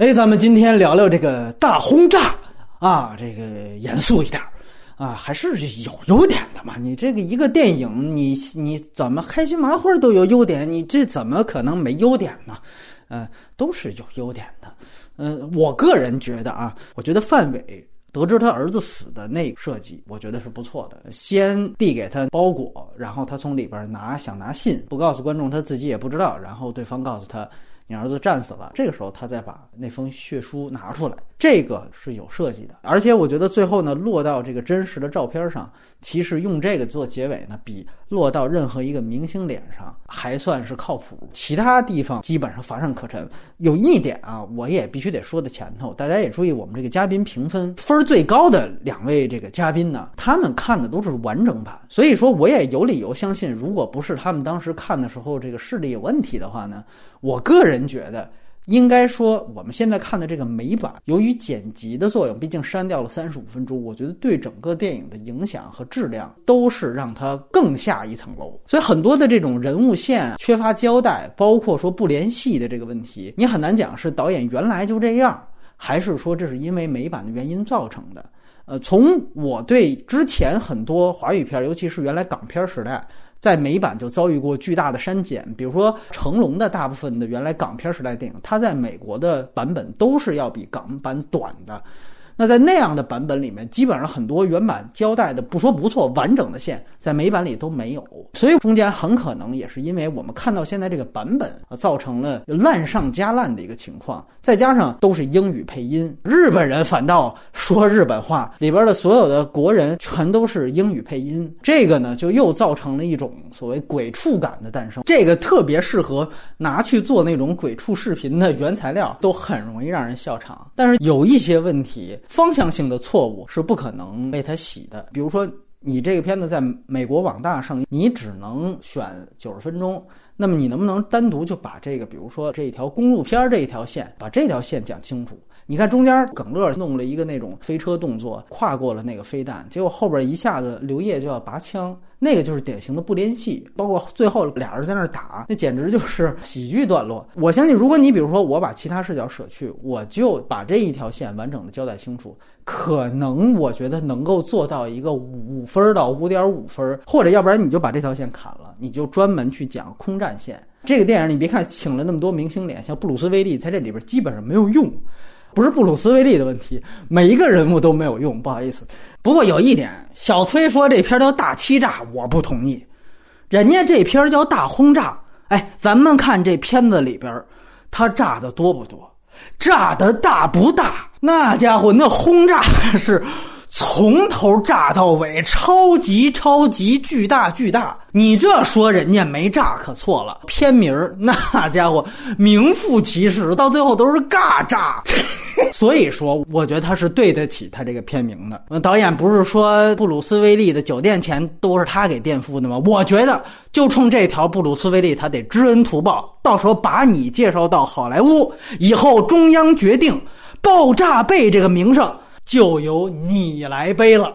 哎，咱们今天聊聊这个大轰炸啊，这个严肃一点啊，还是有优点的嘛。你这个一个电影，你你怎么开心麻花都有优点，你这怎么可能没优点呢？呃，都是有优点的。嗯，我个人觉得啊，我觉得范伟得知他儿子死的那个设计，我觉得是不错的。先递给他包裹，然后他从里边拿想拿信，不告诉观众，他自己也不知道。然后对方告诉他。你儿子战死了，这个时候他再把那封血书拿出来，这个是有设计的。而且我觉得最后呢，落到这个真实的照片上，其实用这个做结尾呢，比落到任何一个明星脸上还算是靠谱。其他地方基本上乏善可陈。有一点啊，我也必须得说的前头，大家也注意，我们这个嘉宾评分分最高的两位这个嘉宾呢，他们看的都是完整版，所以说我也有理由相信，如果不是他们当时看的时候这个视力有问题的话呢。我个人觉得，应该说我们现在看的这个美版，由于剪辑的作用，毕竟删掉了三十五分钟，我觉得对整个电影的影响和质量都是让它更下一层楼。所以很多的这种人物线缺乏交代，包括说不联系的这个问题，你很难讲是导演原来就这样，还是说这是因为美版的原因造成的。呃，从我对之前很多华语片，尤其是原来港片时代。在美版就遭遇过巨大的删减，比如说成龙的大部分的原来港片时代电影，它在美国的版本都是要比港版短的。那在那样的版本里面，基本上很多原版交代的不说不错完整的线，在美版里都没有，所以中间很可能也是因为我们看到现在这个版本，造成了烂上加烂的一个情况。再加上都是英语配音，日本人反倒说日本话，里边的所有的国人全都是英语配音，这个呢就又造成了一种所谓鬼畜感的诞生。这个特别适合拿去做那种鬼畜视频的原材料，都很容易让人笑场。但是有一些问题。方向性的错误是不可能被他洗的。比如说，你这个片子在美国网大上映，你只能选九十分钟，那么你能不能单独就把这个，比如说这一条公路片这一条线，把这条线讲清楚？你看中间耿乐弄了一个那种飞车动作，跨过了那个飞弹，结果后边一下子刘烨就要拔枪。那个就是典型的不联系，包括最后俩人在那儿打，那简直就是喜剧段落。我相信，如果你比如说我把其他视角舍去，我就把这一条线完整的交代清楚，可能我觉得能够做到一个五分到五点五分，或者要不然你就把这条线砍了，你就专门去讲空战线。这个电影你别看请了那么多明星脸，像布鲁斯威利在这里边基本上没有用。不是布鲁斯威利的问题，每一个人物都没有用，不好意思。不过有一点，小崔说这片叫大欺诈，我不同意。人家这片叫大轰炸。哎，咱们看这片子里边，他炸的多不多？炸的大不大？那家伙那轰炸 是。从头炸到尾，超级超级巨大巨大！你这说人家没炸可错了。片名儿那家伙名副其实，到最后都是尬炸。所以说，我觉得他是对得起他这个片名的。导演不是说布鲁斯威利的酒店钱都是他给垫付的吗？我觉得就冲这条，布鲁斯威利他得知恩图报，到时候把你介绍到好莱坞以后，中央决定爆炸背这个名声。就由你来背了。